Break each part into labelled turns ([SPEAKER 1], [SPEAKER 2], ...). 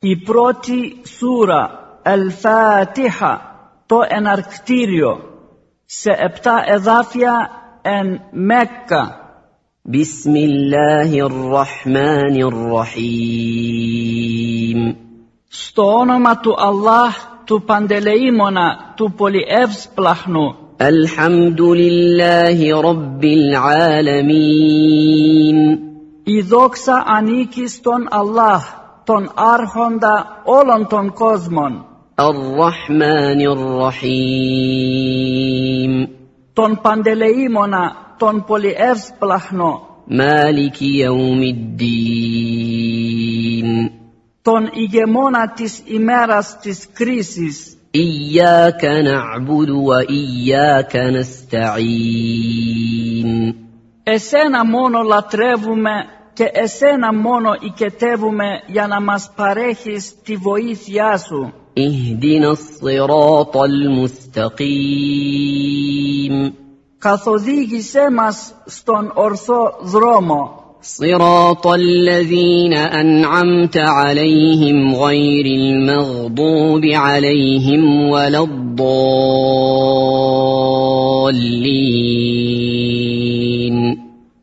[SPEAKER 1] Η πρώτη σούρα, Al-Fatiha, το εναρκτήριο, σε επτά εδάφια εν Μέκκα.
[SPEAKER 2] بسم الله الرحمن الرحيم
[SPEAKER 1] Στο όνομα του Allah, του Παντελεήμονα, του Πολυεύσπλαχνου,
[SPEAKER 2] الحمد لله رب العالمين
[SPEAKER 1] η δόξα ανήκει στον Allah, τον άρχοντα όλων των κόσμων,
[SPEAKER 2] الرحمن الرحيم
[SPEAKER 1] τον Παντελεήμονα, τον Πολυεύσπλαχνο,
[SPEAKER 2] مالك يوم الدين
[SPEAKER 1] τον ηγεμόνα της ημέρας της κρίσης,
[SPEAKER 2] إياك نعبد وإياك نستعين
[SPEAKER 1] Εσένα μόνο λατρεύουμε και εσένα μόνο οικετεύουμε για να μας παρέχεις τη βοήθειά σου.
[SPEAKER 2] اهدنا الصراط المستقيم
[SPEAKER 1] Καθοδήγησέ μας στον ορθό δρόμο,
[SPEAKER 2] صراط الذين أنعمت عليهم غير المغضوب عليهم ولا الضالين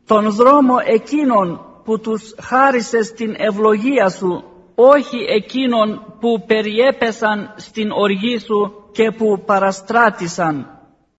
[SPEAKER 1] τον δρόμο εκείνων που τους χάρισες την ευλογία σου, όχι εκείνων που περιέπεσαν στην οργή σου και που παραστράτησαν.